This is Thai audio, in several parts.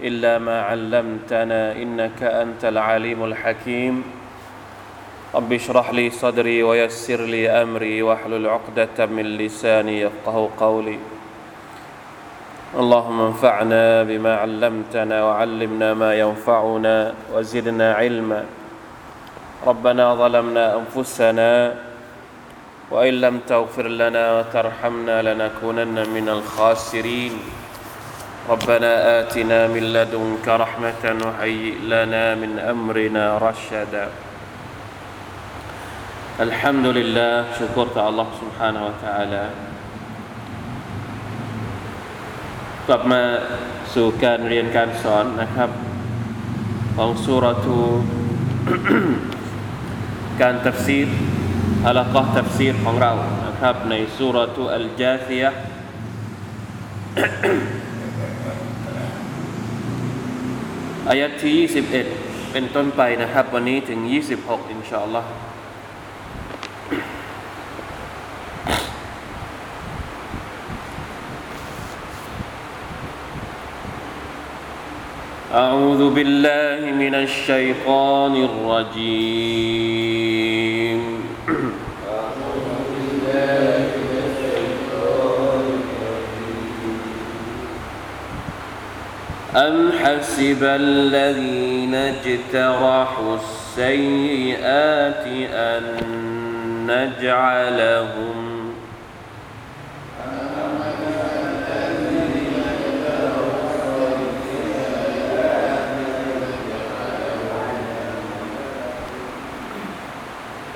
إلا ما علمتنا إنك أنت العليم الحكيم. رب اشرح لي صدري ويسر لي أمري واحلل عقدة من لساني يفقه قولي. اللهم انفعنا بما علمتنا وعلمنا ما ينفعنا وزدنا علما. ربنا ظلمنا أنفسنا وإن لم تغفر لنا وترحمنا لنكونن من الخاسرين. ربنا آتنا من لدنك رحمة وهيئ لنا من أمرنا رشدا الحمد لله شكر الله سبحانه وتعالى กลับมาสู่การเรียนการสอนนะครับ ของสุรทู การตัฟซีรอัลกอฮ์ตัฟซีรของเรานะครับ ในสุรทูอัลจาซียะ อายัดที่ 21 เป็นต้นไปนะครับ วันนี้ถึง 26 อินชาอัลลอฮ์ أعوذ بالله من الشيطان الرجيم أم حسب الذين اجترحوا السيئات أن نجعلهم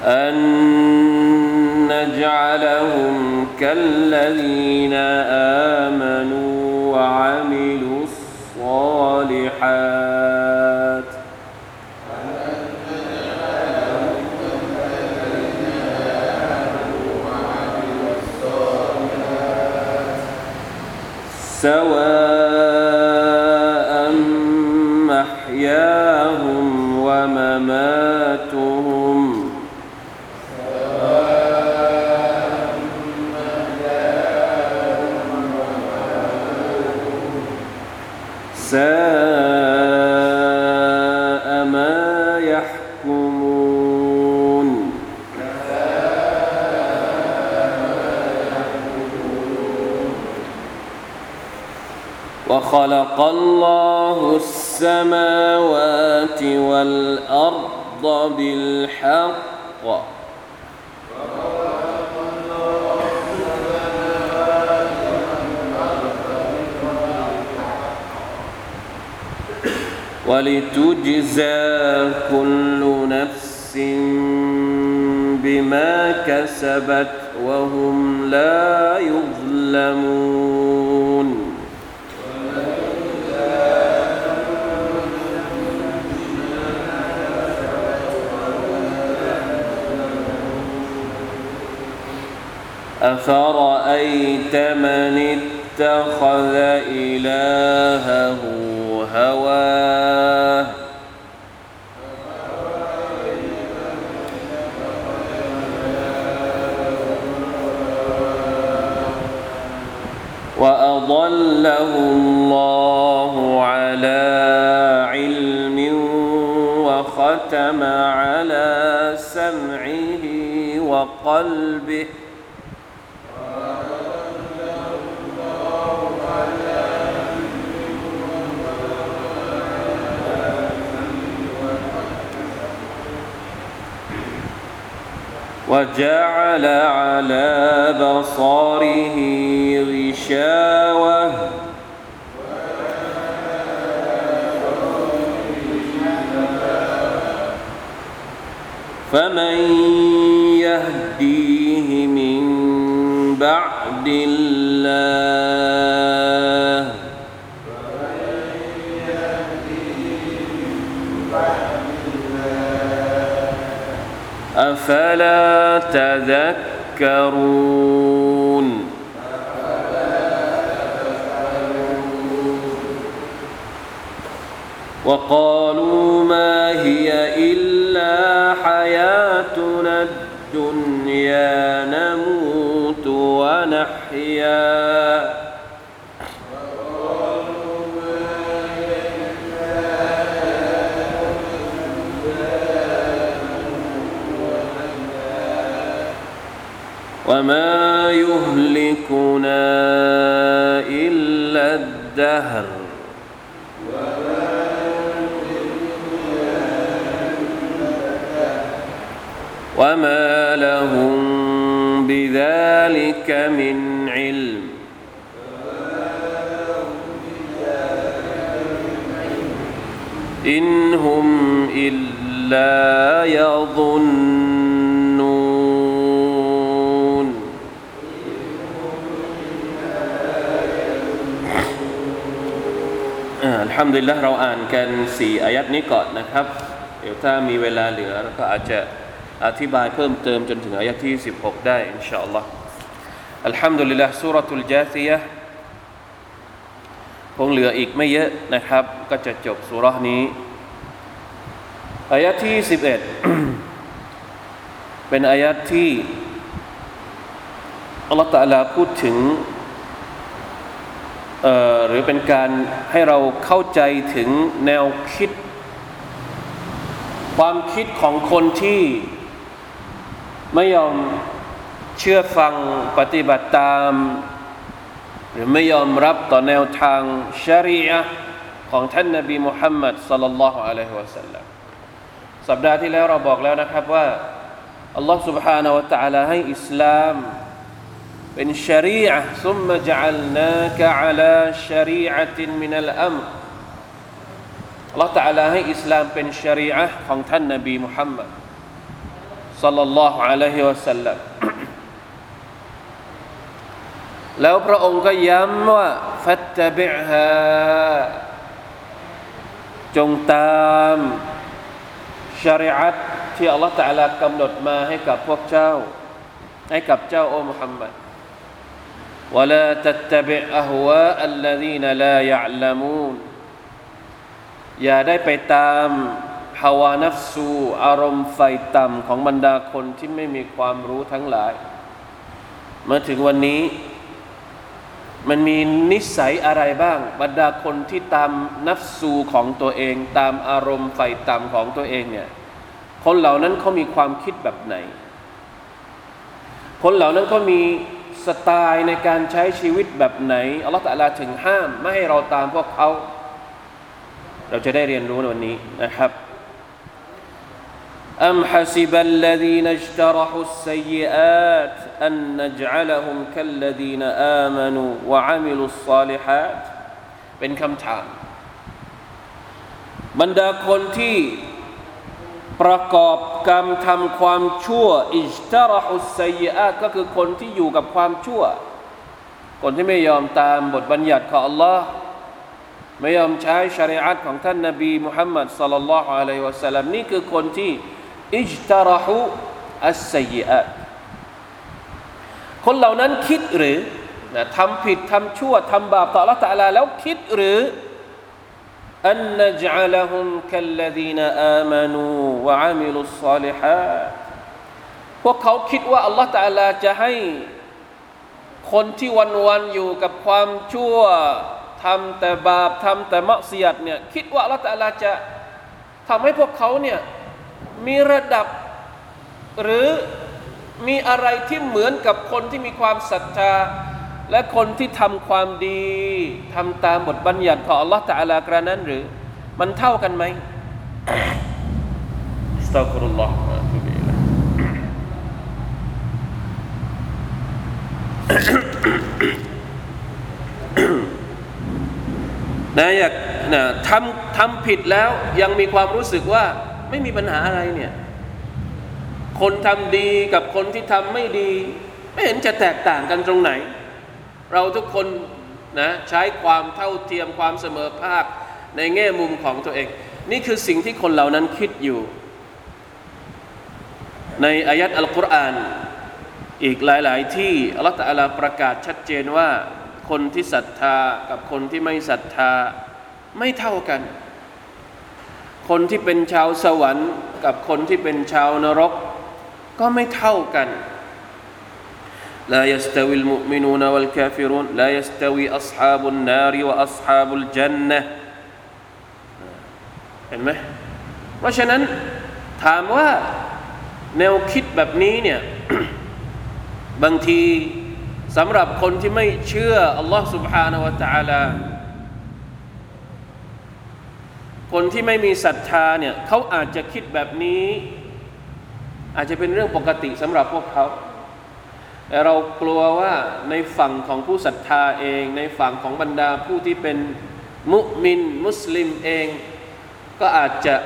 أن نجعلهم كالذين آمنوا وعملوا الصالحات. سواء محياهم ومماتهم وخلق الله السماوات والأرض بالحق. ولتجزى كل نفس بما كسبت وهم لا يظلمون. أفرأيت من اتخذ إلهه هواه؟ وأضله الله على علم وختم على سمعه وقلبه وجعل على بصره غشاوة. فمن يهديه من بعد الله أفلا تذكرون وقالوا ما هي إلا حياتنا الدنيا نموت ونحيا وما يهلكنا إلا الدهر وما لهم بذلك من علم إن هم إلا يظنون ฮัมดุลิลละเราอ่านกันสี่อายัดนี้ก่อนนะครับ เดี๋ยวถ้ามีเวลาเหลือเราก็อาจจะอธิบายเพิ่มเติมจนถึงอายัดที่ 16 ได้อินชาอัลลอฮ์อัลฮัมดุลิลละสุรทูลจาซียะคงเหลืออีกไม่เยอะนะครับ ก็จะจบสุรนี้อายัดที่ 11 เป็นอายัดที่อัลลอฮฺตะลาพูดถึง หรือเป็นการให้เราเข้าใจถึงแนวคิด ความคิดของคนที่ไม่ยอมเชื่อฟังปฏิบัติตาม หรือไม่ยอมรับต่อแนวทางชารีอะของท่านนบีมุฮัมมัดสัลลัลลอฮุอะลัยฮิวะสัลลัมสัปดาห์ที่แล้วเราบอกแล้วนะครับว่าอัลลอฮ์ سبحانه และ تعالى ให้อิสลาม เป็นชรีอะซุมมาจัลนากะอัลาชรีอะตินมินัลอัมอัลลอฮฺตะลาให้อิสลามเป็นชรีอะของท่านนบีมุฮัมมัดสัลลัลลอฮุอะลัยฮิวะสัลลัมแล้วพระองค์ก็ย้ำว่าฟัตตะบิฮาจงตามชริอัตที่อัลลอฮฺตะลากำหนดมาให้กับพวกเจ้า ให้กับเจ้าโอ้มุฮัมมัด ولا تتبع أهواء الذين لا يعلمون อย่าได้ไปตามฮาวานัฟซูอารมณ์ไฟต่ำของบรรดาคนที่ไม่มีความรู้ทั้งหลายมาถึงวันนี้ มันมีนิสัยอะไรบ้าง บรรดาคนที่ตามนัฟซูของตัวเอง ตามอารมณ์ไฟต่ำของตัวเองเนี่ยคนเหล่านั้นเขามีความคิดแบบไหน คนเหล่านั้นเขามี สไตล์ในการใช้ชีวิตแบบไหนอัลลอฮฺตะลาถึงห้าม ไม่ให้เราตามพวกเขา เราจะได้เรียนรู้ในวันนี้นะครับ أم حسب الذين اجترحوا السيئات أن نجعلهم كالذين آمنوا وعملوا الصالحات เป็นคำถาม บรรดาคนที่ ประกอบกรรมทำความชั่ว อิจตารหุสยอาก็คือคนที่อยู่กับความชั่ว คนที่ไม่ยอมตามบทบัญญัติของ Allah ไม่ยอมใช้ชริอัตของท่านนบีมุฮัมมัดสัลลัลลอฮุอะลัยฮิวะสัลลัมนี่คือคนที่อิจตารหุอัสซัยอาคนเหล่านั้นคิดหรือทำผิดทำชั่วทำบาปต่อ Allah ตะลาแล้วคิดหรือ อันนจลลฮุมคัลลดีนอามานูวะอามิลุสซาลิฮาพวกเขาคิดว่า Allah ตะลาจะให้ คนที่วันวันอยู่กับความชั่วทำแต่บาปทำแต่มักเสียดเนี่ยคิดว่า Allah ตะลาจะทำให้พวกเขาเนี่ยมีระดับหรือมีอะไรที่เหมือนกับคนที่มีความศรัทธา และคนที่ทำความดีทำตามบทบัญญัติของ Allah ตะลากระนั้นหรือ มันเท่ากันไหมอัสตัฆฟิรุลลอฮฺนะอยากนะทำทำผิดแล้วยังมีความรู้สึกว่าไม่มีปัญหาอะไรเนี่ย คนทำดีกับคนที่ทำไม่ดี ไม่เห็นจะแตกต่างกันตรงไหน เราทุกคนนะใช้ความเท่าเทียมความเสมอภาคในแง่มุมของตัวเอง นี่คือสิ่งที่คนเหล่านั้นคิดอยู่ ในอายัดอัลกุรอานอีกหลาย ๆ ที่อัลลอฮฺตะอาลาประกาศชัดเจนว่าคนที่ศรัทธากับคนที่ไม่ศรัทธาไม่เท่ากัน คนที่เป็นชาวสวรรค์ กับคนที่เป็นชาวนรก ก็ไม่เท่ากัน لا يستوي المؤمنون والكافرون لا يستوي أصحاب النار وأصحاب الجنة เห็นไหมเพราะฉะนั้นถามว่าแนวคิดแบบนี้เนี่ย บางทีสำหรับคนที่ไม่เชื่ออัลลอฮ์ سبحانه และ تعالى คนที่ไม่มีศรัทธาเนี่ยเขาอาจจะคิดแบบนี้ อาจจะเป็นเรื่องปกติสำหรับพวกเขา แต่เรากลัวว่าในฝั่งของผู้ศรัทธาเอง ในฝั่งของบรรดาผู้ที่เป็นมุมิน มุสลิมเอง ก็อาจจะ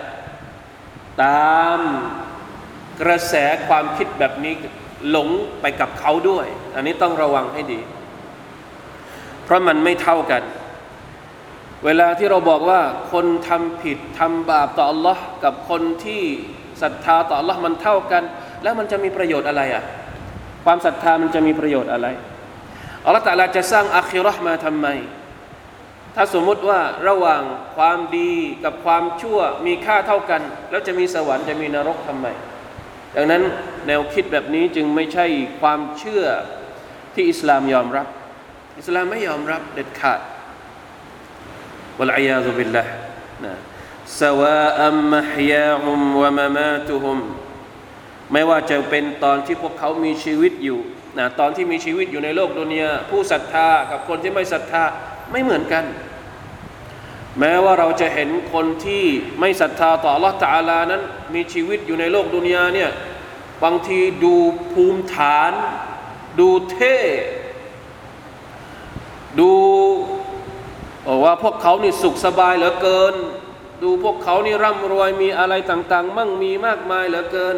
ตามกระแสความคิดแบบนี้หลงไปกับเขาด้วย อันนี้ต้องระวังให้ดี เพราะมันไม่เท่ากัน เวลาที่เราบอกว่าคนทำผิดทำบาปต่อ Allah กับคนที่ศรัทธาต่อ Allah มันเท่ากัน แล้วมันจะมีประโยชน์อะไรอะ ความศรัทธามันจะมีประโยชน์อะไรอัลลอฮฺตะลาจะสร้างอาคิรอห์มาทำไม ถ้าสมมุติว่าระหว่างความดีกับความชั่วมีค่าเท่ากัน แล้วจะมีสวรรค์จะมีนรกทำไม ดังนั้นแนวคิดแบบนี้จึงไม่ใช่ความเชื่อที่อิสลามยอมรับ อิสลามไม่ยอมรับเด็ดขาดวะลัยยาซุบิลละนะ سواء محياهم ومماتهم ไม่ว่าจะเป็นตอนที่พวกเขามีชีวิตอยู่นะตอนที่มีชีวิตอยู่ในโลกดุนยาผู้ศรัทธากับคนที่ไม่ศรัทธาไม่เหมือนกัน แม้ว่าเราจะเห็นคนที่ไม่ศรัทธาต่อ Allah ตาลานั้น มีชีวิตอยู่ในโลกดุนยาเนี่ยบางทีดูภูมิฐาน ดูเท่ดูว่าพวกเขานี่สุขสบายเหลือเกิน ดูพวกเขานี่ร่ำรวยมีอะไรต่าง ๆ มั่งมีมากมายเหลือเกิน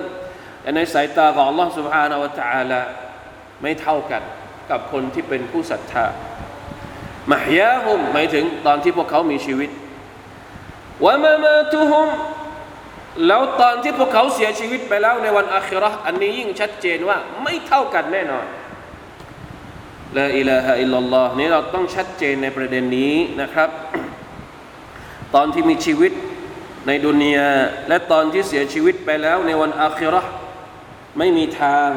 แต่ในสายตาของ Allah سبحانه และ تعالى ไม่เท่ากันกับคนที่เป็นผู้ศรัทธามหยาฮุมหมายถึงตอนที่พวกเขามีชีวิตวะมามาตุฮุมแล้วตอนที่พวกเขาเสียชีวิตไปแล้วในวันอาคิรออันนี้ยิ่งชัดเจนว่าไม่เท่ากันแน่นอนลาอิลาฮะอิลลัลลอฮ์นี่เราต้องชัดเจนในประเด็นนี้นะครับ ตอนที่มีชีวิตในดุนยาและตอนที่เสียชีวิตไปแล้วในวันอาคิรอ ไม่มีทาง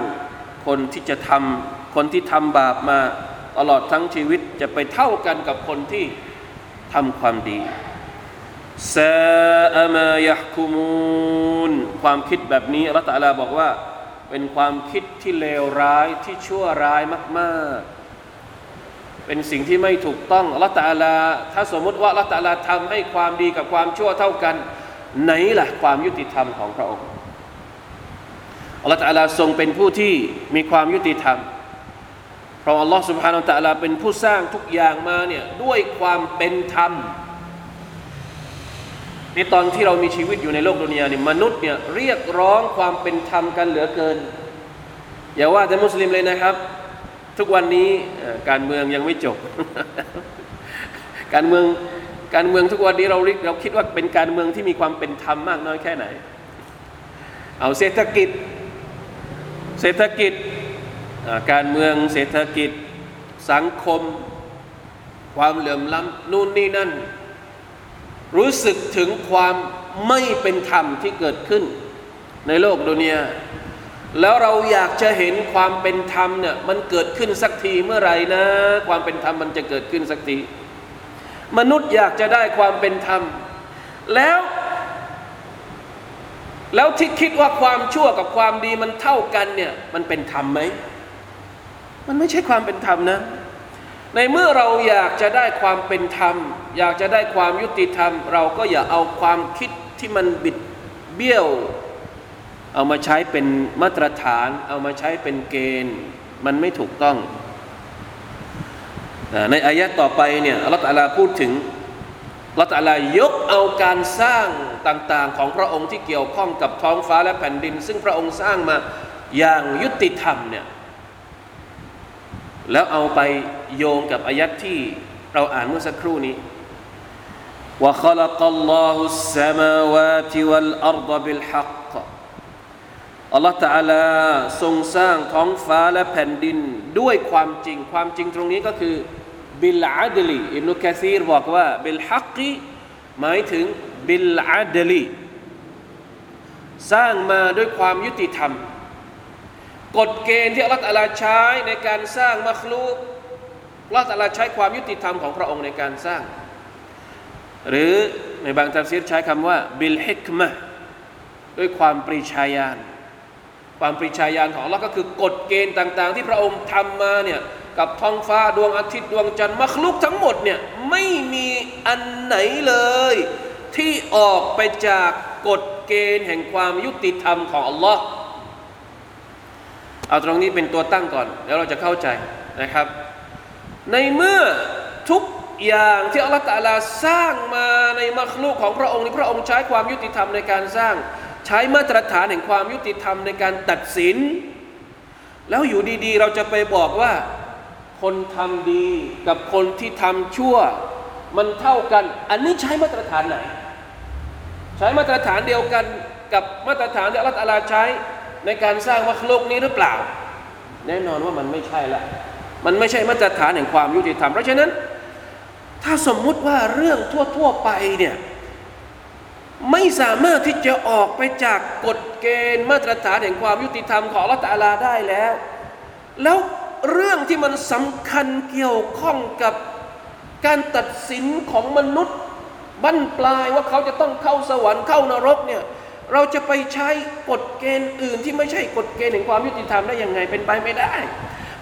คนที่จะทำคนที่ทำบาปมาตลอดทั้งชีวิตจะไปเท่ากันกับคนที่ทำความดีซาอามายะคุมูนความคิดแบบนี้อัลตัลลาบอกว่า เป็นความคิดที่เลวร้ายที่ชั่วร้ายมากๆ เป็นสิ่งที่ไม่ถูกต้องอัลตัลลาถ้าสมมติว่าอัลตัลลาทำให้ความดีกับความชั่วเท่ากัน ไหนล่ะความยุติธรรมของพระองค์ อัลลอฮฺตะลาทรงเป็นผู้ที่มีความยุติธรรม เพราะอัลลอฮฺสุบฮานาตะลาเป็นผู้สร้างทุกอย่างมาเนี่ยด้วยความเป็นธรรมในตอนที่เรามีชีวิตอยู่ในโลกดุนยาเนี่ยมนุษย์เนี่ยเรียกร้องความเป็นธรรมกันเหลือเกิน อย่าว่าแต่มุสลิมเลยนะครับ ทุกวันนี้การเมืองยังไม่จบ การเมืองการเมืองทุกวันนี้เราเราคิดว่าเป็นการเมืองที่มีความเป็นธรรมมากน้อยแค่ไหน เอาเศรษฐกิจ เศรษฐกิจการเมืองเศรษฐกิจสังคม ความเหลื่อมล้ำนู่นนี่นั่น รู้สึกถึงความไม่เป็นธรรมที่เกิดขึ้น ในโลกดุนยาแล้วเราอยากจะเห็นความเป็นธรรมเนี่ยมันเกิดขึ้นสักทีเมื่อไหร่นะ ความเป็นธรรมมันจะเกิดขึ้นสักที มนุษย์อยากจะได้ความเป็นธรรม แล้ว แล้วที่คิดว่าความชั่วกับความดีมันเท่ากันเนี่ยมันเป็นธรรมไหม มันไม่ใช่ความเป็นธรรมนะ ในเมื่อเราอยากจะได้ความเป็นธรรม อยากจะได้ความยุติธรรม เราก็อย่าเอาความคิดที่มันบิดเบี้ยว เอามาใช้เป็นมาตรฐาน เอามาใช้เป็นเกณฑ์ มันไม่ถูกต้อง ในอายะต่อไปเนี่ยอัลลอฮฺพูดถึง ละตัลายกเอาการสร้างต่างๆ ของพระองค์ที่เกี่ยวข้องกับท้องฟ้าและแผ่นดิน ซึ่งพระองค์สร้างมาอย่างยุติธรรมเนี่ยแล้วเอาไปโยงกับอายัดที่เราอ่านเมื่อสักครู่นี้ وخلق الله السماوات والأرض بالحق อัลลอฮฺตะอาลาทรงสร้างท้องฟ้าและแผ่นดินด้วยความจริง ความจริงตรงนี้ก็คือ بالعدل อิบนุกะซีรบอกว่า بالحق หมายถึง بالعدل สร้างมาด้วยความยุติธรรม กฎเกณฑ์ที่อัลลอฮฺตะอาลาใช้ในการสร้างمخلوقอัลลอฮฺตะอาลาใช้ความยุติธรรมของพระองค์ในการสร้าง หรือในบางทัฟซีรใช้คำว่าبالحكمة ด้วยความปรีชาญาณความปรีชาญาณของเราก็คือกฎเกณฑ์ต่าง ๆ ที่พระองค์ทำมาเนี่ย กับท้องฟ้าดวงอาทิตย์ดวงจันทร์มัคลุกทั้งหมดเนี่ยไม่มีอันไหนเลย ที่ออกไปจากกฎเกณฑ์แห่งความยุติธรรมของอัลลอฮ์เอาตรงนี้เป็นตัวตั้งก่อน แล้วเราจะเข้าใจนะครับ ในเมื่อทุกอย่างที่อัลลอฮฺตะลาสร้างมาในมัคลุกของพระองค์นี้พระองค์ใช้ความยุติธรรมในการสร้าง ใช้มาตรฐานแห่งความยุติธรรมในการตัดสิน แล้วอยู่ดีๆ เราจะไปบอกว่า คนทำดีกับคนที่ทำชั่ว มันเท่ากัน อันนี้ใช้มาตรฐานไหน ใช้มาตรฐานเดียวกันกับมาตรฐานที่อัลลอฮฺใช้ในการสร้างวัคโลกนี้หรือเปล่า แน่นอนว่ามันไม่ใช่ละมันไม่ใช่มาตรฐานแห่งความยุติธรรม เพราะฉะนั้น ถ้าสมมุติว่าเรื่องทั่ว ๆ ไปเนี่ยไม่สามารถที่จะออกไปจากกฎเกณฑ์มาตรฐานแห่งความยุติธรรมของละตาลาได้แล้ว แล้ว เรื่องที่มันสำคัญเกี่ยวข้องกับการตัดสินของมนุษย์บั้นปลายว่าเขาจะต้องเข้าสวรรค์เข้านรกเนี่ยเราจะไปใช้กฎเกณฑ์อื่นที่ไม่ใช่กฎเกณฑ์แห่งความยุติธรรมได้ยังไงเป็นไปไม่ได้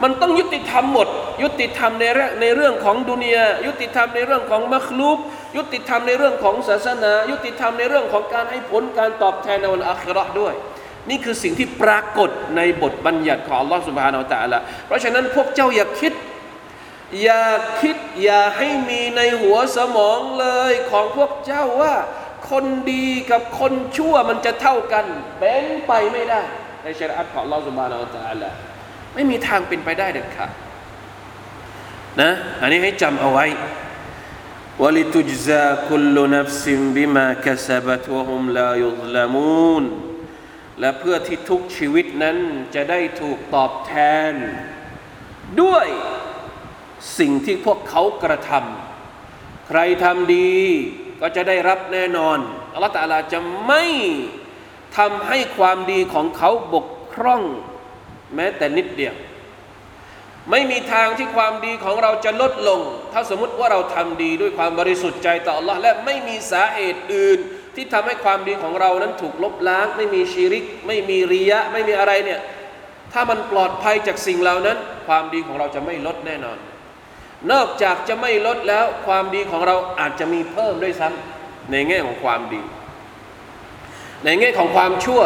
มันต้องยุติธรรมหมด ยุติธรรมในเรื่องในเรื่องของดุนยายุติธรรมในเรื่องของมัคลูกยุติธรรมในเรื่องของศาสนา ยุติธรรมในเรื่องของการให้ผลการตอบแทนในวันอาคราด้วย นี่คือสิ่งที่ปรากฏในบทบัญญัติของอัลลอฮฺสุบฮานาอัลตะละเพราะฉะนั้นพวกเจ้าอย่าคิด อย่าคิดอย่าให้มีในหัวสมองเลยของพวกเจ้าว่า คนดีกับคนชั่วมันจะเท่ากันเป็นไปไม่ได้ ในชริอะของอัลลอฮฺสุบฮานาอัลตะละไม่มีทางเป็นไปได้เด็ดขาดนะอันนี้ให้จำเอาไว้วลิตุจซาคุล และเพื่อที่ทุกชีวิตนั้นจะได้ถูกตอบแทน ด้วยสิ่งที่พวกเขากระทำใครทำดีก็จะได้รับแน่นอนอัลลอฮฺตาลาจะไม่ทำให้ความดีของเขาบกพร่อง แม้แต่นิดเดียว ไม่มีทางที่ความดีของเราจะลดลง ถ้าสมมติว่าเราทำดีด้วยความบริสุทธิ์ใจต่อ Allah และไม่มีสาเหตุอื่น ที่ทำให้ความดีของเรานั้นถูกลบล้าง ไม่มีชีริก ไม่มีริยะ ไม่มีอะไรเนี่ย ถ้ามันปลอดภัยจากสิ่งเหล่านั้น ความดีของเราจะไม่ลดแน่นอน นอกจากจะไม่ลดแล้วความดีของเราอาจจะมีเพิ่มด้วยซ้ำในแง่ของความดี ในแง่ของความชั่ว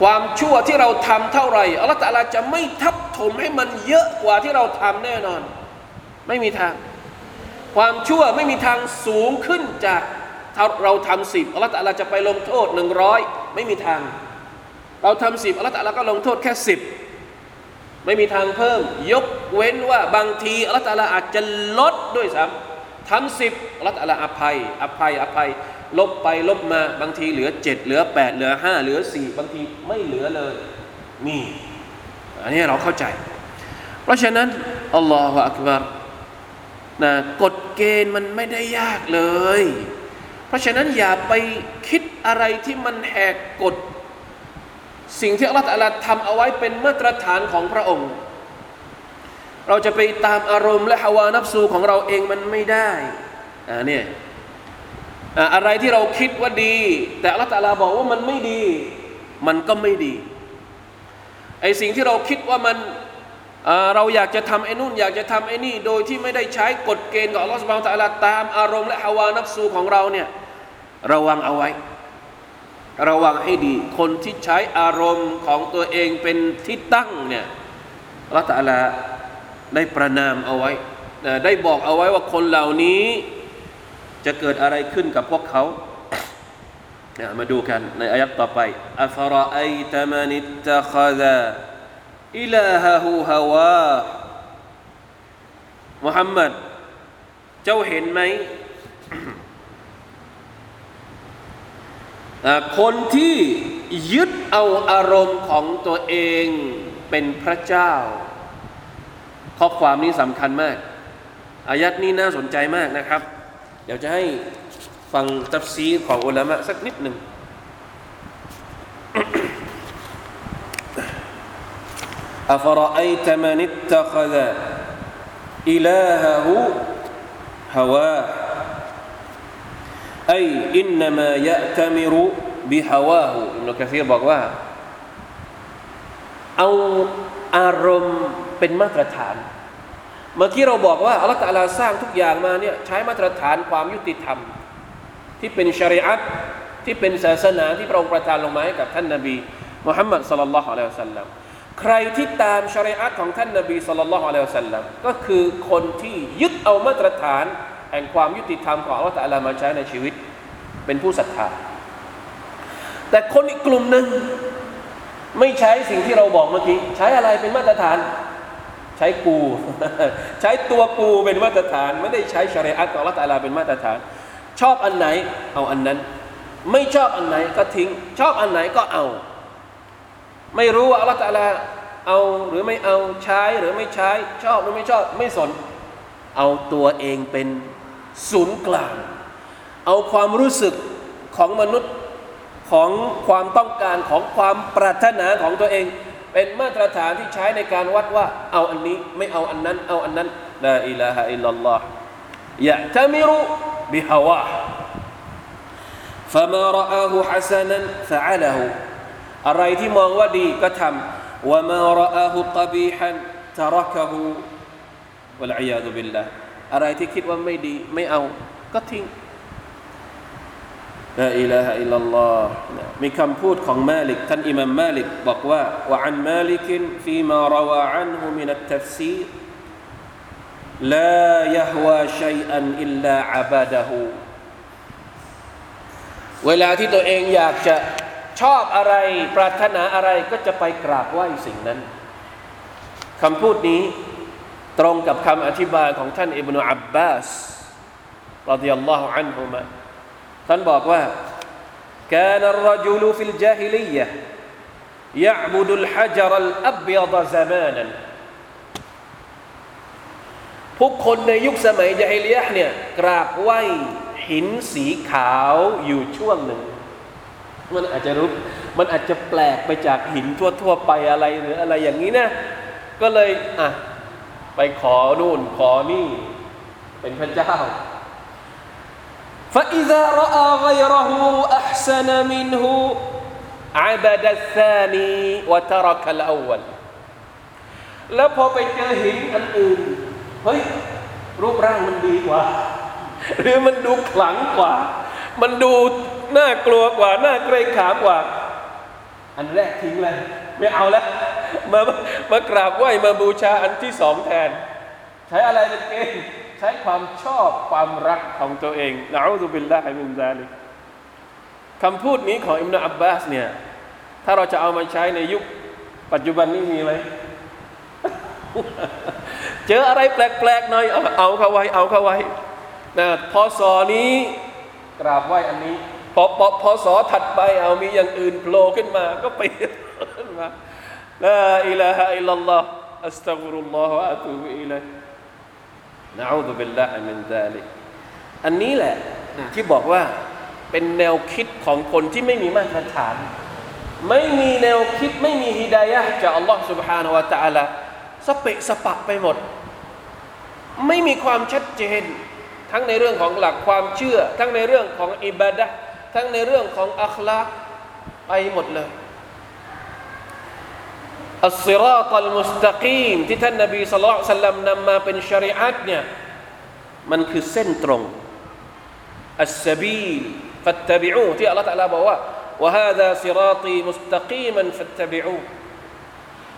ความชั่วที่เราทำเท่าไหร่อัลลอฮฺตะลาจะไม่ทับถมให้มันเยอะกว่าที่เราทำแน่นอน ไม่มีทาง ความชั่วไม่มีทางสูงขึ้นจาก เราทำสิบอัลลอฮฺตะลาจะไปลงโทษหนึ่งร้อยไม่มีทาง เราทำสิบอัลลอฮฺตะลาก็ลงโทษแค่สิบไม่มีทางเพิ่ม ยกเว้นว่าบางทีอัลลอฮฺตะลาอาจจะลดด้วยซ้ำทำสิบอัลลอฮฺตะลาอภัย อภัยอภัย ลบไปลบมาบางทีเหลือเจ็ดเหลือแปดเหลือห้าเหลือสี่บางทีไม่เหลือเลยนี่อันนี้เราเข้าใจ เพราะฉะนั้นอัลลอฮฺอักบารนะกฎเกณฑ์มันไม่ได้ยากเลย ราะฉะนั้นอย่าไปคิดอะไรที่มันแหกกฎ สิ่งที่อัลลอฮฺทำเอาไว้เป็นมาตรฐานของพระองค์ เราจะไปตามอารมณ์และฮาวานับสูของเราเองมันไม่ได้อ่าเนี่ยอะไรที่เราคิดว่าดี แต่อัลลอฮฺบอกว่ามันไม่ดี มันก็ไม่ดีไอสิ่งที่เราคิดว่ามันเราอยากจะทำไอ้นู่นอยากจะทำไอ้นี่ โดยที่ไม่ได้ใช้กฎเกณฑ์ของอัลลอฮฺสุบานตะลาตามอารมณ์และฮาวานับสูของเราเนี่ย ระวังเอาไว้ ระวังให้ดี คนที่ใช้อารมณ์ของตัวเองเป็นที่ตั้งเนี่ยอัลลอฮฺตะลาได้ประนามเอาไว้ ได้บอกเอาไว้ว่าคนเหล่านี้จะเกิดอะไรขึ้นกับพวกเขา มาดูกันในอายัดต่อไปอัฟรอไอตมันิตตะคาดะอิลาฮะฮูฮาวามุฮัมมัดเจ้าเห็นไหม คนที่ยึดเอาอารมณ์ของตัวเองเป็นพระเจ้า ข้อความนี้สำคัญมาก อายัดนี้น่าสนใจมากนะครับ เดี๋ยวจะให้ฟังตัฟซีของอุลามะสักนิดหนึ่ง ไออินนามายะตามิรุบิฮาวาหูอิมนุกะซีบอกว่า เอาอารมเป็นมาตรฐาน เมื่อกี้เราบอกว่าอัลลอฮฺตะลาสร้างทุกอย่างมาเนี่ยใช้มาตรฐานความยุติธรรม ที่เป็นชริอัตที่เป็นศาสนาที่พระองค์ประทานลงมาให้กับท่านนาบีมุฮัมมัดสุลลัลลอฮุอะลัยฮิวสัลลัมใครที่ตามชริอัตของท่านนาบีสุลลัลลอฮุอะลัยฮิวสัลลัมก็คือคนที่ยึดเอามาตรฐาน แห่งความยุติธรรมของอัลลอฮฺตะลามาใช้ในชีวิต เป็นผู้ศรัทธา แต่คนอีกกลุ่มหนึ่งไม่ใช้สิ่งที่เราบอกเมื่อกี้ ใช้อะไรเป็นมาตรฐาน ใช้กู ใช้ตัวกูเป็นมาตรฐาน ไม่ได้ใช้ชริอัตของอัลลอฮฺตะลาเป็นมาตรฐาน ชอบอันไหนเอาอันนั้น ไม่ชอบอันไหนก็ทิ้ง ชอบอันไหนก็เอา ไม่รู้ว่าอัลลอฮฺตะลาเอาหรือไม่เอาใช้หรือไม่ใช้ชอบหรือไม่ชอบไม่สน เอาตัวเองเป็น ศูนย์กลาง เอาความรู้สึกของมนุษย์ของความต้องการของความปรารถนาของตัวเอง เป็นมาตรฐานที่ใช้ในการวัดว่า เอาอันนี้ไม่เอาอันนั้น เอาอันนั้นลาอิลาฮะอิลลัลลอฮ์ยะตามิรุบิฮาวา فما رآه حسنا فعله อะไรที่มองว่าดีก็ทำ وما رآه قبيحا تركه والعياذ بالله อะไรที่คิดว่าไม่ดีไม่เอา ก็ทิ้ง لا إله إلا الله มีคำพูดของมาลิกท่านอิมามมาลิกบอกว่าว่าعن مالك فيما روي عنه من التفسير لا يهوى شيئا إلا عبدهเวลาที่ตัวเองอยากจะชอบอะไรปรารถนาอะไรก็จะไปกราบไหว้สิ่งนั้นคำพูดนี้ ตรงกับคำอธิบายของท่านอิบนุอับบาสรดิยัลลอฮุอันฮุมะท่านบอกว่า كان الرجل في الجاهلية يعبد الحجر الأبيض زمانا ผู้คนในยุคสมัยยาฮิลียะเนี่ยกราบไหว้หินสีขาวอยู่ช่วงหนึ่ง มันอาจจะรู้มันอาจจะแปลกไปจากหินทั่ว ๆ ไปอะไรหรืออะไรอย่างนี้นะ ก็เลยอ่ะ ไปขอนู่นขอนี่ เป็นพระเจ้า فإذا رأى غيره أحسن منه عبد الثاني وترك الأول แล้วพอไปเจอหินอันอื่น เฮ้ย รูปร่างมันดีกว่า หรือมันดูขลังกว่า มันดูน่ากลัวกว่า น่าเกรงขามกว่า อันแรกทิ้งเลย ไม่เอาแล้วมามากราบไหว้มาบูชาอันที่สองแทน ใช้อะไรเป็นเกณฑ์ใช้ความชอบความรักของตัวเองนะอูซุบิลลาฮิมินซาลิคำพูดนี้ของอิมนาอับบาสเนี่ย ถ้าเราจะเอามาใช้ในยุคปัจจุบันนี้มีไหมเจออะไรแปลกๆหน่อย เอาเข้าไว้ เอาเข้าไว้นะพอสอนี้กราบไหว้อันนี้ พอพอพอสอถัดไปเอามีอย่างอื่นโผล่ขึ้นมาก็ไปขึ้น มาลาอิลาฮะอิลลัลลอฮ์อัสตัฆฟิรุลลอฮ์วะอะตูบิอิลัยนะอูซุบิลลาฮิมินซาลิกอันนี้แหละที่บอกว่าเป็นแนวคิดของคนที่ไม่มีมาตรฐาน ไม่มีแนวคิดไม่มีฮิดายะจากอัลลอฮ์ سبحانه และ تعالى สเปะสปะไปหมด ไม่มีความชัดเจน ทั้งในเรื่องของหลักความเชื่อ ทั้งในเรื่องของอิบาดะทั้งในเรื่องของอัคลากไปหมดเลย อัลซิราตัลมุสตะกีมที่ท่านนบีสุลต่านนำมาเป็นชริอัตเนี่ยมันคือเส้นตรงอัสบีลฟัตตบิอูที่อัลลอฮฺตะลาบอกว่า وهذا صراطي مستقيما فاتبعوه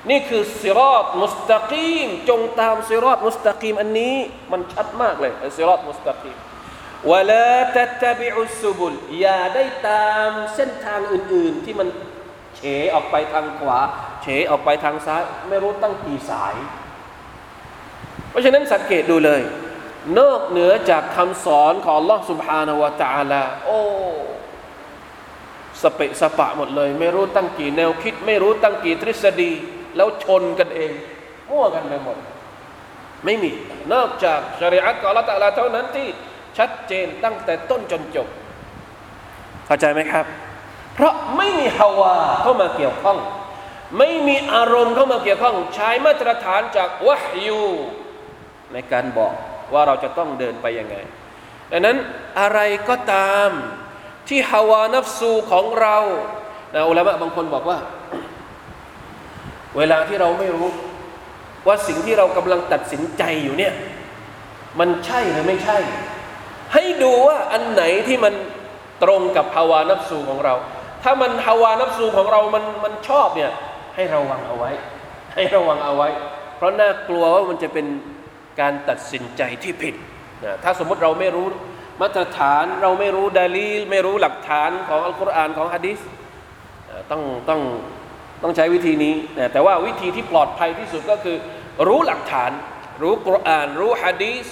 นี่คือสิรอดมุสตะกีมจงตามสิรอดมุสตะกีมอันนี้มันชัดมากเลยสิรอดมุสตะกีมวะลาตัตบิอุสุบุลอย่าได้ตามเส้นทางอื่น ๆ ที่มัน เฉออกไปทางขวา เฉออกไปทางซ้าย ไม่รู้ตั้งกี่สาย เพราะฉะนั้นสังเกตดูเลย นอกเหนือจากคำสอนของลอสุบ Subhanahu wa Taala โอ้สเปะสปะหมดเลย ไม่รู้ตั้งกี่แนวคิด ไม่รู้ตั้งกี่ทฤษฎี แล้วชนกันเองมั่วกันไปหมด ไม่มีนอกจากชริอัตของละตัลลาเท่านั้นที่ชัดเจนตั้งแต่ต้นจนจบ เข้าใจไหมครับ เพราะไม่มีฮาวาเข้ามาเกี่ยวข้อง ไม่มีอารมณ์เข้ามาเกี่ยวข้อง ใช้มาตรฐานจากวะฮยูในการบอกว่าเราจะต้องเดินไปยังไงดังนั้นอะไรก็ตามที่ฮาวานัฟซูของเรานะอุลามะบางคนบอกว่า เวลาที่เราไม่รู้ว่าสิ่งที่เรากำลังตัดสินใจอยู่เนี่ย มันใช่หรือไม่ใช่ ให้ดูว่าอันไหนที่มันตรงกับฮาวานัฟซูของเรา ถ้ามันฮาวานัฟซูของเรามันมันชอบเนี่ย ให้ระวังเอาไว้ ให้ระวังเอาไว้ เพราะน่ากลัวว่ามันจะเป็นการตัดสินใจที่ผิดนะถ้าสมมติเราไม่รู้มาตรฐานเราไม่รู้ดาลีไม่รู้หลักฐานของอัลกุรอานของฮะดิษต้องต้องต้องใช้วิธีนี้นะแต่ว่าวิธีที่ปลอดภัยที่สุดก็คือ รู้หลักฐาน รู้กุรอาน รู้ฮะดีษ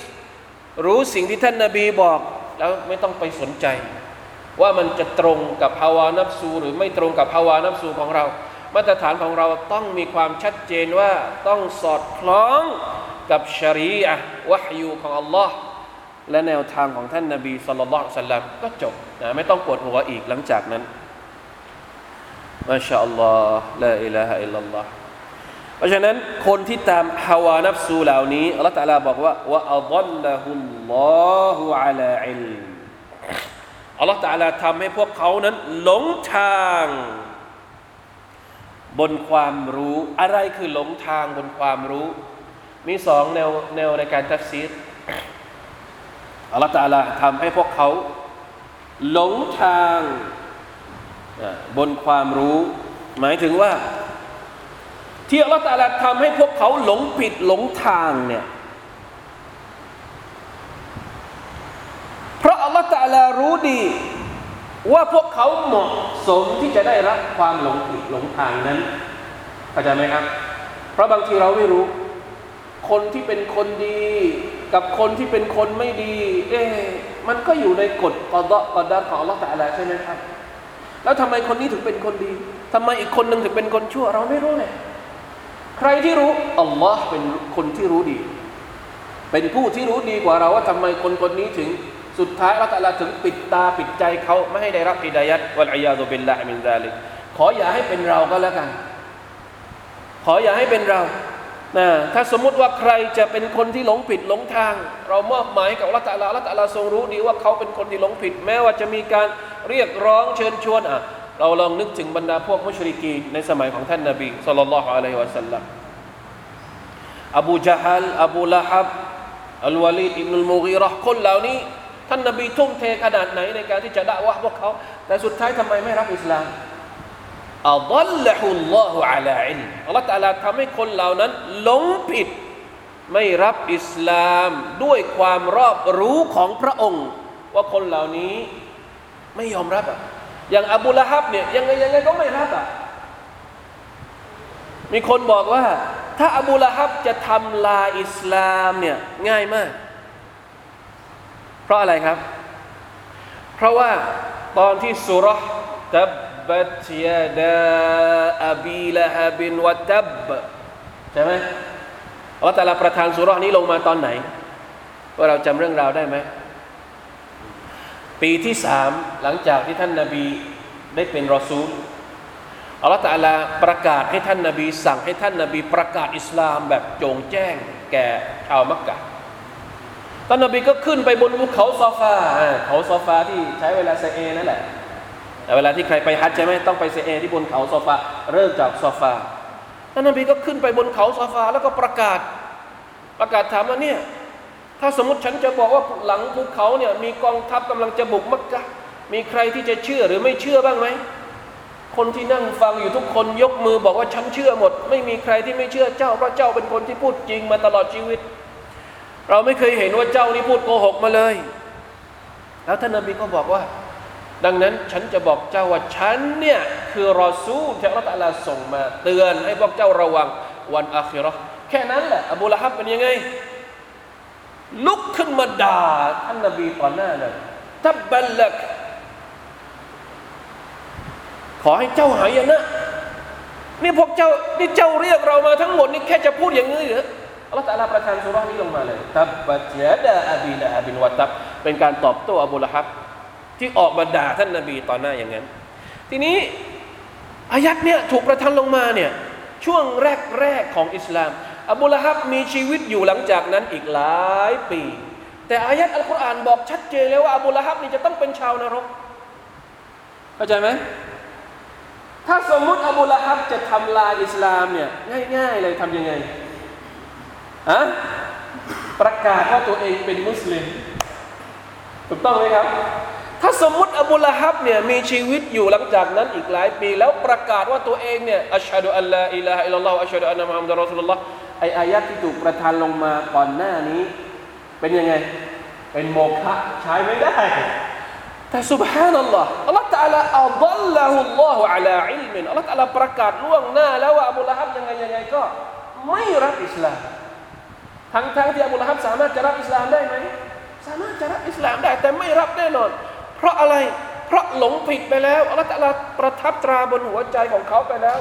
รู้สิ่งที่ท่านนาบีบอก แล้วไม่ต้องไปสนใจ ว่ามันจะตรงกับภาวานับสูหรือไม่ตรงกับภาวานับสูของเรา มาตรฐานของเราต้องมีความชัดเจนว่าต้องสอดคล้องกับชรีอะวะฮยูของ Allah และแนวทางของท่านนาบีสุลต่านสัลลัมก็จบนะไม่ต้องปวดหัวอีกหลังจากนั้นมาชาอัลลอฮ์ละอิลาฮะอิลลัลลอฮ์เพราะฉะนั้นคนที่ตามهوى نفسเหล่านี้อัลลอฮฺตะลาบอกว่าว่าอัลลอฮุลลอฮุอะลาอิล อัลลอฮฺตะลาทำให้พวกเขานั้นหลงทาง บนความรู้อะไรคือหลงทางบนความรู้ มีสองแนวแนวในการทัฟซีรอัลลอฮฺตาลาทำให้พวกเขา หลงทางบนความรู้ หมายถึงว่า ที่อัลลอฮฺตาลาทำให้พวกเขาหลงผิดหลงทางเนี่ย เพราะอัลลอฮฺตาลารู้ดี ว่าพวกเขาเหมาะสมที่จะได้รับความหลงผิดหลงทางนั้นเข้าใจไหมครับ เพราะบางทีเราไม่รู้ คนที่เป็นคนดี กับคนที่เป็นคนไม่ดี เอ๊มันก็อยู่ในกฎกอดกอดาของอัลลอฮฺต่ละใช่ไหมครับ แล้วทำไมคนนี้ถึงเป็นคนดีทำไมอีกคนหนึ่งถึงเป็นคนชั่ว เราไม่รู้เลยใครที่รู้อัลลอฮ์เป็นคนที่รู้ดี เป็นผู้ที่รู้ดีกว่าเราว่าทำไมคนคนนี้ถึง สุดท้ายอัลลอฮฺถึงปิดตาปิดใจเขาไม่ให้ได้รับอิดายัดวัลอียาตุบิลลาฮิมินซาลิกขออย่าให้เป็นเราก็แล้วกัน ขออย่าให้เป็นเรานะถ้าสมมุติว่าใครจะเป็นคนที่หลงผิดหลงทาง เรามอบหมายกับละตะลาละตะลาทรงรู้ดีว่าเขาเป็นคนที่หลงผิด แม้ว่าจะมีการเรียกร้องเชิญชวนอะเราลองนึกถึงบรรดาพวกมุชริกีในสมัยของท่านนาบีสุลต่านละฮ์อะลัยฮิวะสัลลัมอบูจาฮัลอบูละฮับอัลวาลีดอิบนุลมูกีรอคนเหล่านี้ ท่านนาบีทุ่มเทขนาดไหนในการที่จะด่าวะพวกเขา แต่สุดท้ายทำไมไม่รับอิสลามอัลลอฮุลลอฮุอะลาอิลอัลลอฮฺตาลาทำให้คนเหล่านั้นหลงผิด ไม่รับอิสลามด้วยความรอบรู้ของพระองค์ ว่าคนเหล่านี้ไม่ยอมรับอะอย่างอบูละฮับเนี่ยยังไงยังไงก็ไม่รับอะมีคนบอกว่า ถ้าอบูละฮับจะทำลายอิสลามเนี่ยง่ายมาก เพราะอะไรครับ เพราะว่าตอนที่สุรตับบัตยาดาอบีละฮบินวะตับใช่ไหมอัลลอฮฺตาลาประทานสุรนี้ลงมาตอนไหน ว่าเราจำเรื่องราวได้ไหม ปีที่สามหลังจากที่ท่านนาบีได้เป็นรอซูลอัลลอฮฺตาลาประกาศให้ท่านนาบี สั่งให้ท่านนาบีประกาศอิสลามแบบโจงแจ้งแก่ชาวมักกะ ท่านนบีก็ขึ้นไปบนภูเขาซอฟาเขาซอฟาที่ใช้เวลาเซเอนั่นแหละแต่เวลาที่ใครไปฮัจใช่ไหมต้องไปเซเอที่บนเขาซอฟาเริ่มจากซอฟาท่านนบีก็ขึ้นไปบนเขาซอฟาแล้วก็ประกาศ ประกาศถามว่าเนี่ยถ้าสมมติฉันจะบอกว่าหลังภูเขาเนี่ยมีกองทัพกำลังจะบุกมักกะมีใครที่จะเชื่อหรือไม่เชื่อบ้างไหมคนที่นั่งฟังอยู่ทุกคนยกมือบอกว่าฉันเชื่อหมด ไม่มีใครที่ไม่เชื่อเจ้าเพราะเจ้าเป็นคนที่พูดจริงมาตลอดชีวิต เราไม่เคยเห็นว่าเจ้านี่พูดโกหกมาเลย แล้วท่านนบีก็บอกว่า ดังนั้นฉันจะบอกเจ้าว่าฉันเนี่ยคือรอซูลที่อัลลอฮฺส่งมา เตือนให้พวกเจ้าระวังวันอาคิรอแค่นั้นแหละอบูละฮับเป็นยังไง ลุกขึ้นมาด่าท่านนบีต่อหน้าเลยทับบัลลักขอให้เจ้าหายนะนี่พวกเจ้านี่เจ้าเรียกเรามาทั้งหมดนี่แค่จะพูดอย่างนี้เหรอ อัลลอฮฺตะลาประทานสุรานี้ลงมาเลยตับบัตยาดาอบีละบินวัตับเป็นการตอบโต้อบูละฮับที่ออกมาด่าท่านนบีต่อหน้าอย่างนั้น ทีนี้อายัดเนี่ยถูกประทานลงมาเนี่ยช่วงแรกๆของอิสลาม อบูละฮับมีชีวิตอยู่หลังจากนั้นอีกหลายปี แต่อายัดอัลกุรอานบอกชัดเจนแล้วว่าอบูละฮับนี่จะต้องเป็นชาวนรกเข้าใจไหมถ้าสมมุติอบูละฮับจะทำลายอิสลามเนี่ยง่ายๆเลยทำยังไง อะประกาศว่าตัวเองเป็นมุสลิมถูกต้องไหมครับ ถ้าสมมุติอบูละฮับเนี่ยมีชีวิตอยู่หลังจากนั้นอีกหลายปี แล้วประกาศว่าตัวเองเนี่ยอัชฮะดุอัลลอฮ์อิลาฮอิลลัลลอฮ์อัชฮะดุอันนะมุฮัมมัดรอสุลลอฮ์ไออายัดที่ถูกประทานลงมาก่อนหน้านี้ เป็นยังไง เป็นโมฆะใช้ไม่ได้ แต่ سبحان อัลลอฮ์อัลลอฮ์ตะอาลาอัลลอฮุลลอฮุอะลาอิลมินอัลลอฮ์ตะอาลาประกาศล่วงหน้าแล้วว่าอบูละฮับยังไงยังไงก็ไม่รับอิสลาม ทั้งทั้งที่อบูละฮับสามารถจะรับอิสลามได้ไหมสามารถจะรับอิสลามได้แต่ไม่รับแน่นอน เพราะอะไรเพราะหลงผิดไปแล้วอัลลอฮ์ตลาประทับตราบนหัวใจของเขาไปแล้ว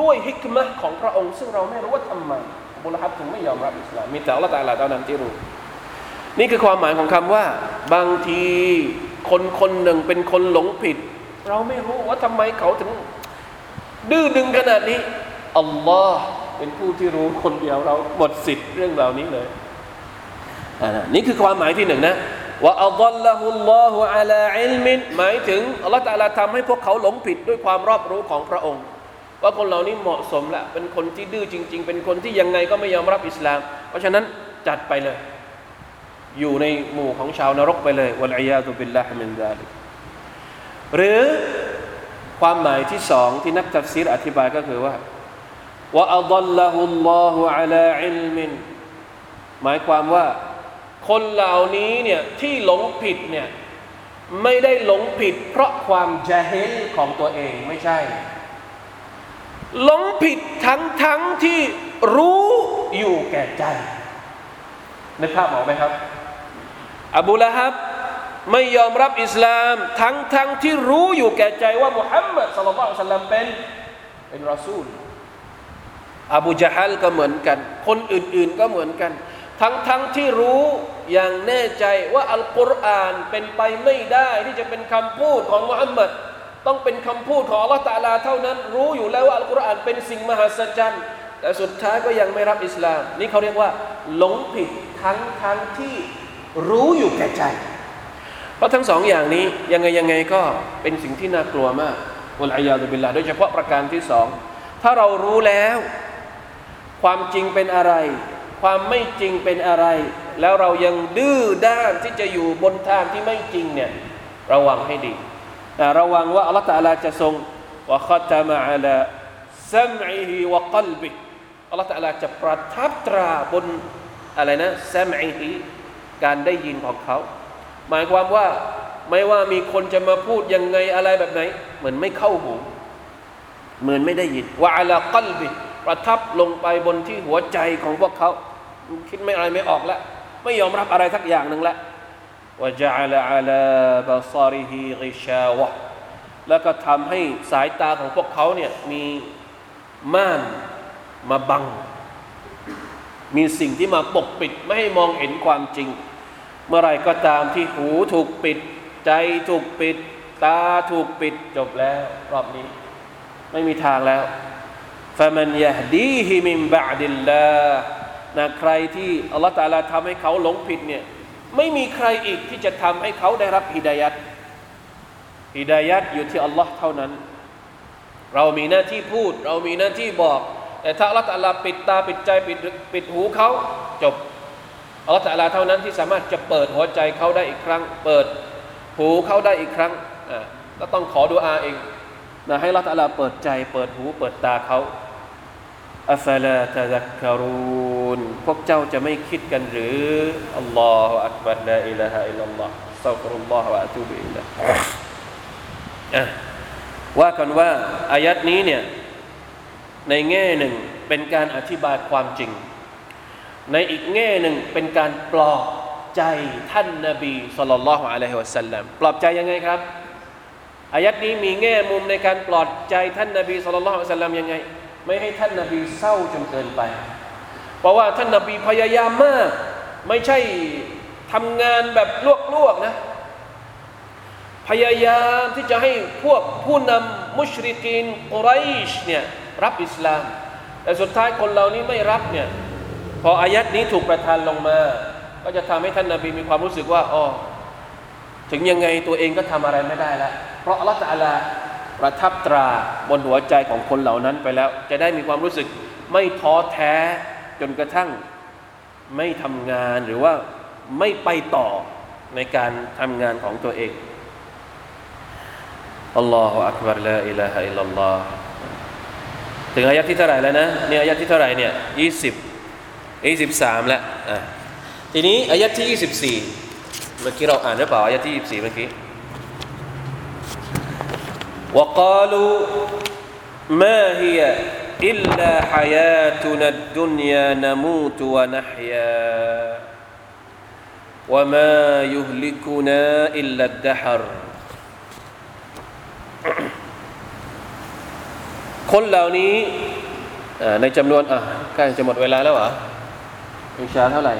ด้วยฮิกมะของพระองค์ ซึ่งเราไม่รู้ว่าทำไมอบูละฮับถึงไม่ยอมรับอิสลามมีแต่อัลลอฮ์ตลาเท่านั้นที่รู้นี่คือความหมายของคำว่า บางทีคนคนหนึ่งเป็นคนหลงผิด เราไม่รู้ว่าทำไมเขาถึง ดื้อดึงขนาดนี้อัลลอฮ์ เป็นผู้ที่รู้คนเดียวเราหมดสิทธิ์เรื่องเหล่านี้เลยอ่านี่คือความหมายที่หนึ่งนะว่าอัลลอฮุลลอฮุอะลาอิลมินหมายถึงอัลลอฮ์ตะอาลาทำให้พวกเขาหลงผิดด้วยความรอบรู้ของพระองค์ ว่าคนเหล่านี้เหมาะสมแล้วเป็นคนที่ดื้อจริง ๆ เป็นคนที่ยังไงก็ไม่ยอมรับอิสลาม เพราะฉะนั้นจัดไปเลย อยู่ในหมู่ของชาวนรกไปเลยوالعياذ بالله من ذلكหรือความหมายที่สองที่นักตัฟซีรอธิบายก็คือว่า ว่าอัลลอฮุลลอฮุอะลาอิลมินหมายความว่า คนเหล่านี้เนี่ยที่หลงผิดเนี่ยไม่ได้หลงผิด เพราะความจาเฮลของตัวเองไม่ใช่ หลงผิดทั้งทั้งที่รู้อยู่แก่ใจในภาพออกไหมครับ อบูละฮับไม่ยอมรับอิสลามทั้งทั้งที่รู้อยู่แก่ใจว่ามุฮัมมัดสุลลัลสัลลัมเป็นเป็นรอซูล อบูจาฮัลก็เหมือนกัน คนอื่นๆก็เหมือนกัน ทั้งทั้งที่รู้อย่างแน่ใจว่าอัลกุรอานเป็นไปไม่ได้ที่จะเป็นคำพูดของมุฮัมมัดต้องเป็นคำพูดของอัลลอฮฺตาลาเท่านั้น รู้อยู่แล้วว่าอัลกุรอานเป็นสิ่งมหัศจรรย์แต่สุดท้ายก็ยังไม่รับอิสลาม นี่เขาเรียกว่า หลงผิดทั้งทั้งที่รู้อยู่แก่ใจ เพราะทั้งสองอย่างนี้ยังไงยังไงก็เป็นสิ่งที่น่ากลัวมากอุลัยยาตุบิลลาโดยเฉพาะประการที่สองถ้าเรารู้แล้ว ความจริงเป็นอะไร ความไม่จริงเป็นอะไร แล้วเรายังดื้อด้านที่จะอยู่บนทางที่ไม่จริงเนี่ยระวังให้ดีระวังว่าอัลลอฮฺตะอาลาจะทรงวะคัตมะอัลาซัมอิฮิวะกัลบิอัลลอฮฺตะอาลาจะประทับตราบนอะไรนะซัมอิฮิการได้ยินของเขา หมายความว่าไม่ว่ามีคนจะมาพูดยังไงอะไรแบบไหน เหมือนไม่เข้าหู เหมือนไม่ได้ยินว่าอัลกัลบิ ประทับลงไปบนที่หัวใจของพวกเขา คิดไม่อะไรไม่ออกแล้วไม่ยอมรับอะไรทักอย่างหนึ่งละว่าจะอัลอัลบาซาริฮิกิชาวะแล้วก็ทำให้สายตาของพวกเขาเนี่ยมีม่านมาบัง มีสิ่งที่มาปกปิดไม่ให้มองเห็นความจริง เมื่อไรก็ตามที่หูถูกปิด ใจถูกปิด ตาถูกปิดจบแล้ว รอบนี้ ไม่มีทางแล้ว ฟะมันยะดีฮิมิมบะดิลลานะใครที่อัลลอฮฺตาลาทำให้เขาหลงผิดเนี่ยไม่มีใครอีกที่จะทำให้เขาได้รับฮิดายัดฮิดายัดอยู่ที่อัลลอฮ์เท่านั้น เรามีหน้าที่พูด เรามีหน้าที่บอก แต่ถ้าอัลลอฮฺตาลาปิดตาปิดใจปิดปิดหูเขาจบอัลลอฮฺตาลาเท่านั้นที่สามารถจะเปิดหัวใจเขาได้อีกครั้ง เปิดหูเขาได้อีกครั้งอ่าก็ต้องขอดุอาเองนะให้อัละตะลาเปิดใจ เปิดหูเปิดตาเขา อัฟลาตะซักคารูนพวกเจ้าจะไม่คิดกันหรืออัลลอฮฺอักบัรลาอิลาฮะอิลลัลลอฮฺสักรุลลอฮฺวะตูบิอิลลาอะว่ากันว่าอายัดนี้เนี่ยในแง่หนึ่งเป็นการอธิบายความจริง ในอีกแง่หนึ่งเป็นการปลอบใจท่านนาบีสุลต่านละฮ์อะลัยฮิวะสัลลัมปลอบใจยังไงครับอายัดนี้มีแง่มุมในการปลอบใจท่านนาบีสุลต่านละฮ์อะลัยฮิสัลลัมยังไง ไม่ให้ท่านนาบีเศร้าจนเกินไป เพราะว่าท่านนาบีพยายามมาก ไม่ใช่ทำงานแบบลวกๆนะ พยายามที่จะให้พวกผู้นำมุชริกีนกุไรชเนี่ยรับอิสลาม แต่สุดท้ายคนเหล่านี้ไม่รับเนี่ยพออายัดนี้ถูกประทานลงมา ก็จะทำให้ท่านนาบีมีความรู้สึกว่าอ๋อถึงยังไงตัวเองก็ทำอะไรไม่ได้แล้วเพราะอัลลอฮฺตะอลา ประทับตราบนหัวใจของคนเหล่านั้นไปแล้ว จะได้มีความรู้สึกไม่ท้อแท้จนกระทั่งไม่ทำงานหรือว่าไม่ไปต่อในการทำงานของตัวเองอัลลอฮฺอักบารละอิลาฮะอิลลัลลอฮถึงอายะที่เท่าไหร่แล้วนะเนี่ยอายะที่เท่าไหร่เนี่ยยี่สิบยี่สิบสามแล้วอะทีนี้อายะที่ยี่สิบสี่เมื่อกี้เราอ่านหรือเปล่าอายะที่ยี่สิบสี่เมื่อกี้ وقالوا ما هي إلا حياتنا الدنيا نموت ونحيا وما يهلكنا إلا الدهر คนเหล่านี้ในจำนวนอ่ะใกล้จะหมดเวลาแล้วเหรออิชาเท่าไหร่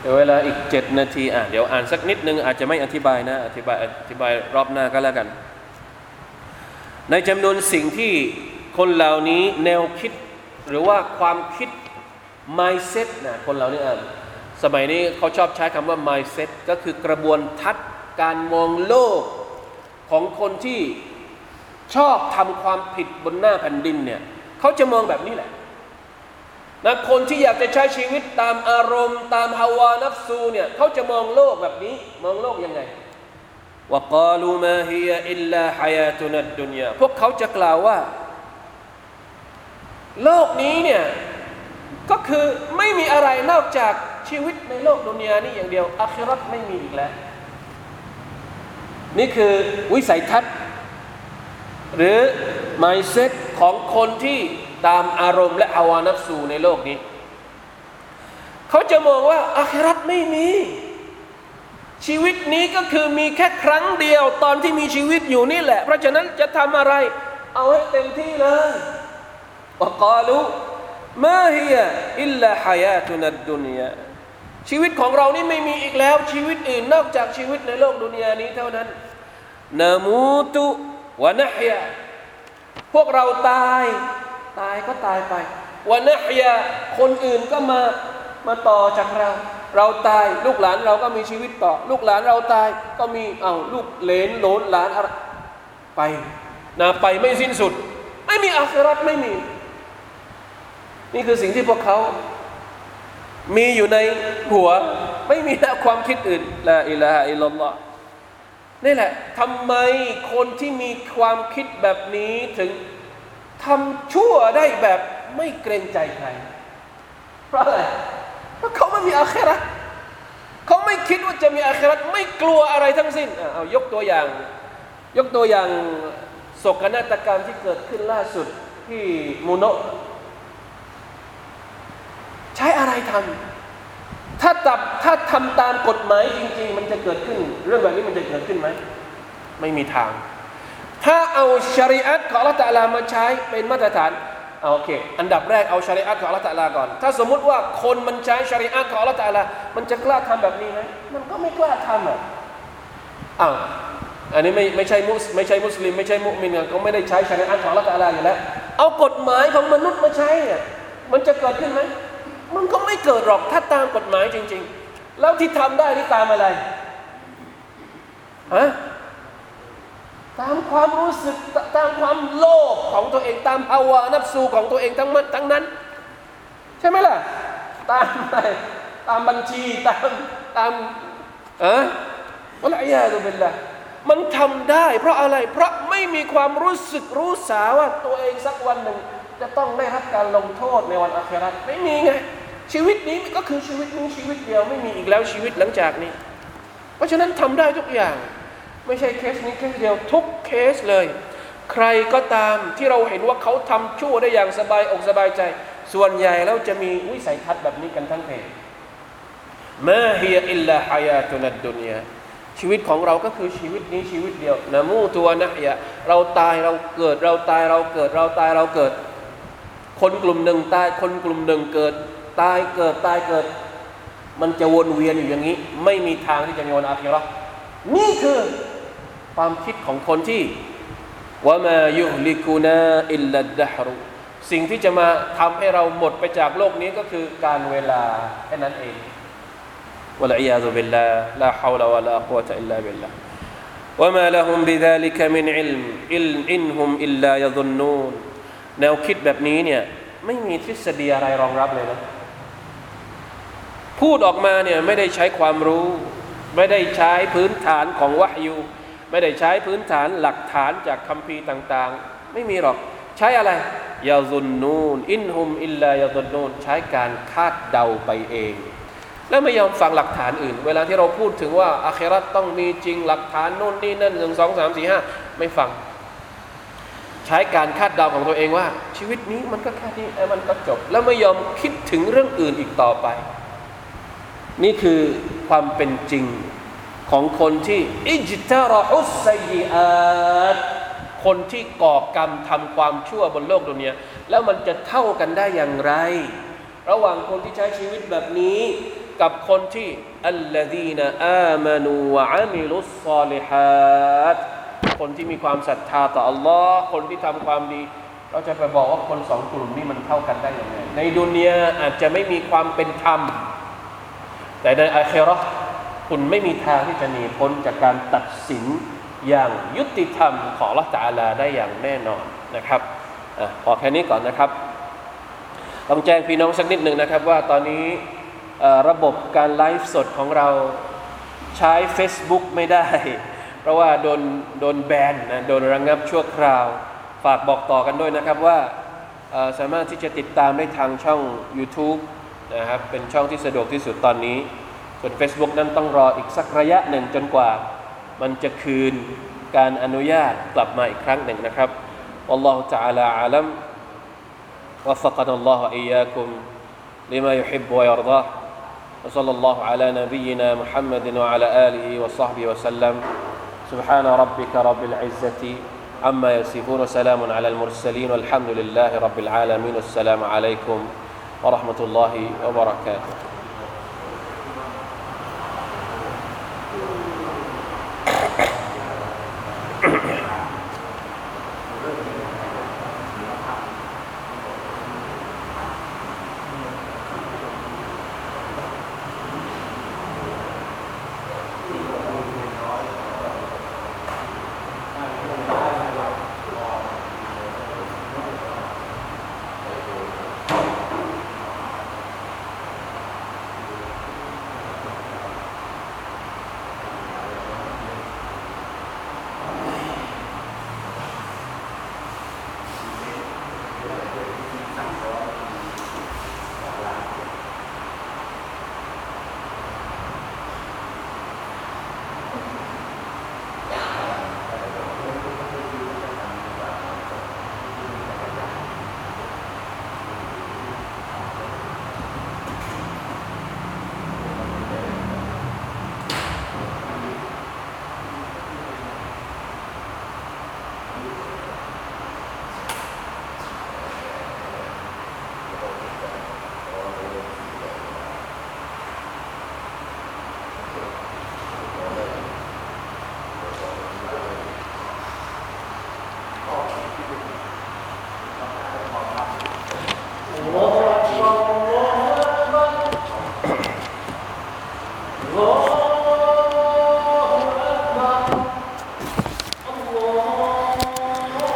เดี๋ยวเวลาอีกเจ็ดนาทีอ่ะเดี๋ยวอ่านสักนิดนึงอาจจะไม่อธิบายนะ อธิบายอธิบายรอบหน้าก็แล้วกัน ในจำนวนสิ่งที่คนเหล่านี้แนวคิดหรือว่าความคิด mindset นะคนเหล่านี้อะสมัยนี้เขาชอบใช้คำว่า mindset ก็คือกระบวนทัศน์การมองโลกของคนที่ชอบทำความผิดบนหน้าแผ่นดินเนี่ยเขาจะมองแบบนี้แหละนะคนที่อยากจะใช้ชีวิตตามอารมณ์ ตามฮาวานัฟซูเนี่ยเขาจะมองโลกแบบนี้ มองโลกยังไง ว่ากลูมาฮียอิลลาฮายาตุนัดดุนยาพวกเขาจะกล่าวว่า โลกนี้เนี่ย ก็คือไม่มีอะไรนอกจากชีวิตในโลกดุนยานี้อย่างเดียวอาคิรัตไม่มีอีกแล้ว นี่คือวิสัยทัศน์ หรือ mindset ของคนที่ตามอารมณ์และอาวานับสูในโลกนี้ เขาจะมองว่าอาครัตไม่มี ชีวิตนี้ก็คือมีแค่ครั้งเดียวตอนที่มีชีวิตอยู่นี่แหละ เพราะฉะนั้นจะทำอะไร เอาให้เต็มที่เลยว่ากาลูมาฮียอิลลาฮายาตุนัดดุนยาชีวิตของเรานี่ไม่มีอีกแล้ว ชีวิตอื่นนอกจากชีวิตในโลกดุนยานี้เท่านั้นนามูตุวะนะฮยาพวกเราตาย ตายก็ตายไปวันนะฮยาคนอื่นก็มามาต่อจากเรา เราตายลูกหลานเราก็มีชีวิตต่อ ลูกหลานเราตายก็มีเอาลูกเลนโหลนหลานอะไรไปนะไปไม่สิ้นสุด ไม่มีอาคราตไม่มี นี่คือสิ่งที่พวกเขา มีอยู่ในหัว ไม่มีความคิดอื่นละอิลาฮะอิลลัลลอฮ์นี่แหละทำไมคนที่มีความคิดแบบนี้ถึงทำชั่วได้แบบไม่เกรงใจใคร เพราะอะไร เพราะเขาไม่มีอาคราเขาไม่คิดว่าจะมีอาคราไม่กลัวอะไรทั้งสิ้นเอายกตัวอย่าง ยกตัวอย่างโศกนาฏกรรมที่เกิดขึ้นล่าสุดที่มูโนใช้อะไรทำถ้าตับถ้าทำตามกฎหมายจริง ๆ มันจะเกิดขึ้น เรื่องแบบนี้มันจะเกิดขึ้นไหมไม่มีทาง ถ้าเอาชริอัตของลลอฮฺตะลามาใช้เป็นมาตรฐาน เอาโอเค อันดับแรกเอาชริอัตของอัลลอฮฺตะลาก่อน ถ้าสมมุติว่าคนมันใช้ชริอัตของอัลลอฮฺตะลา มันจะกล้าทำแบบนี้ไหมมันก็ไม่กล้าทำอะอ้าวอันนี้ไม่ไม่ใช่มุสไม่ใช่มุสลิม ไม่ใช่มุมินเขาไม่ได้ใช้ชริอัตของอัลลอฮฺตะลาอยู่แล้ว เอากฎหมายของมนุษย์มาใช้เนี่ยมันจะเกิดขึ้นไหมมันก็ไม่เกิดหรอกถ้าตามกฎหมายจริง ๆ แล้วที่ทำได้นี่ตามอะไรฮะ ตามความรู้สึกตามความโลภของตัวเองตามภาวะนับสูของตัวเองทั้งมันทั้งนั้น ใช่ไหมล่ะ ตามอะไรตามบัญชีตามตามเออวะละยาตุเป็นละมันทำได้ เพราะอะไร เพราะไม่มีความรู้สึกรู้สาว่าตัวเองสักวันหนึ่ง จะต้องได้รับการลงโทษในวันอาคราไม่มีไง ชีวิตนี้ก็คือชีวิตนี้ชีวิตเดียวไม่มีอีกแล้วชีวิตหลังจากนี้ เพราะฉะนั้นทำได้ทุกอย่าง ไม่ใช่เคสนี้เคสเดียวทุกเคสเลย ใครก็ตามที่เราเห็นว่าเขาทำชั่วได้อย่างสบายอกสบายใจ ส่วนใหญ่แล้วจะมีวิสัยทัศน์แบบนี้กันทั้งเพศมาฮียอิลลาฮายาตุนัดดุนยาชีวิตของเราก็คือชีวิตนี้ชีวิตเดียวนะมูตัวนะอย่าเราตายเราเกิดเราตายเราเกิดเราตายเราเกิด คนกลุ่มหนึ่งตายคนกลุ่มหนึ่งเกิด ตายเกิดตายเกิด มันจะวนเวียนอยู่อย่างนี้ ไม่มีทางที่จะมีวันอาคิราะห์นี่คือ ความคิดของคนที่ว่ามายุลิกูนาอิลลัดดะฮรุสิ่งที่จะมาทำให้เราหมดไปจากโลกนี้ก็คือการเวลาแค่นั้นเอง والعياذ بالله لا حول ولا قوة إلا بالله وما لهم بذلك من علم إن هم إلا يظنون แนวคิดแบบนี้เนี่ยไม่มีทฤษฎีอะไรรองรับเลยนะ พูดออกมาเนี่ยไม่ได้ใช้ความรู้ ไม่ได้ใช้พื้นฐานของวะฮยู ไม่ได้ใช้พื้นฐานหลักฐานจากคัมภีร์ต่างๆ ไม่มีหรอกใช้อะไรยาซุนนูนอินฮุมอิลลายาซุนนูนใช้การคาดเดาไปเอง แล้วไม่ยอมฟังหลักฐานอื่น เวลาที่เราพูดถึงว่าอาคราตต้องมีจริงหลักฐานโน่นนี่นั่นหนึ่งสองสามสี่ห้าไม่ฟัง ใช้การคาดเดาของตัวเองว่า ชีวิตนี้มันก็แค่นี้มันก็จบ แล้วไม่ยอมคิดถึงเรื่องอื่นอีกต่อไป นี่คือความเป็นจริง ของคนที่อิจตารฮุสไซอาตคนที่ก่อกรรมทำความชั่วบนโลกดุนยาแล้วมันจะเท่ากันได้อย่างไร ระหว่างคนที่ใช้ชีวิตแบบนี้ กับคนที่อัลลดีนอามานูวะอามิลุสซาลิฮัดคนที่มีความศรัทธาต่อ Allah คนที่ทำความดีเราจะไปบอกว่าคนสองกลุ่มนี้มันเท่ากันได้อยังไงในดุนยาอาจจะไม่มีความเป็นธรรม แต่ในอาครา คุณไม่มีทางที่จะหนีพ้นจากการตัดสินอย่างยุติธรรมของละตาลาได้อย่างแน่นอนนะครับอพอแค่นี้ก่อนนะครับ ต้องแจ้งพี่น้องสักนิดหนึ่งนะครับ ว่าตอนนี้ระบบการไลฟ์สดของเราใช้ Facebook ไม่ได้ เพราะว่าโดนโดนแบนนะโดนระงงับชั่วคราว ฝากบอกต่อกันด้วยนะครับว่าสามารถที่จะติดตามได้ทางช่อง YouTube นะครับเป็นช่องที่สะดวกที่สุดตอนนี้ ส่วน Facebook นั้นต้องรออีกสักระยะหนึ่งจนกว่า มันจะคืนการอนุญาตกลับมาอีกครั้งหนึ่งนะครับ والله تعالى أعلم وفقنا الله وإياكم لما يحب ويرضاه وصلى الله على نبينا محمد وعلى آله وصحبه وسلم سبحان ربك رب العزة عما يصفون وسلام على المرسلين والحمد لله رب العالمين والسلام عليكم ورحمة الله وبركاته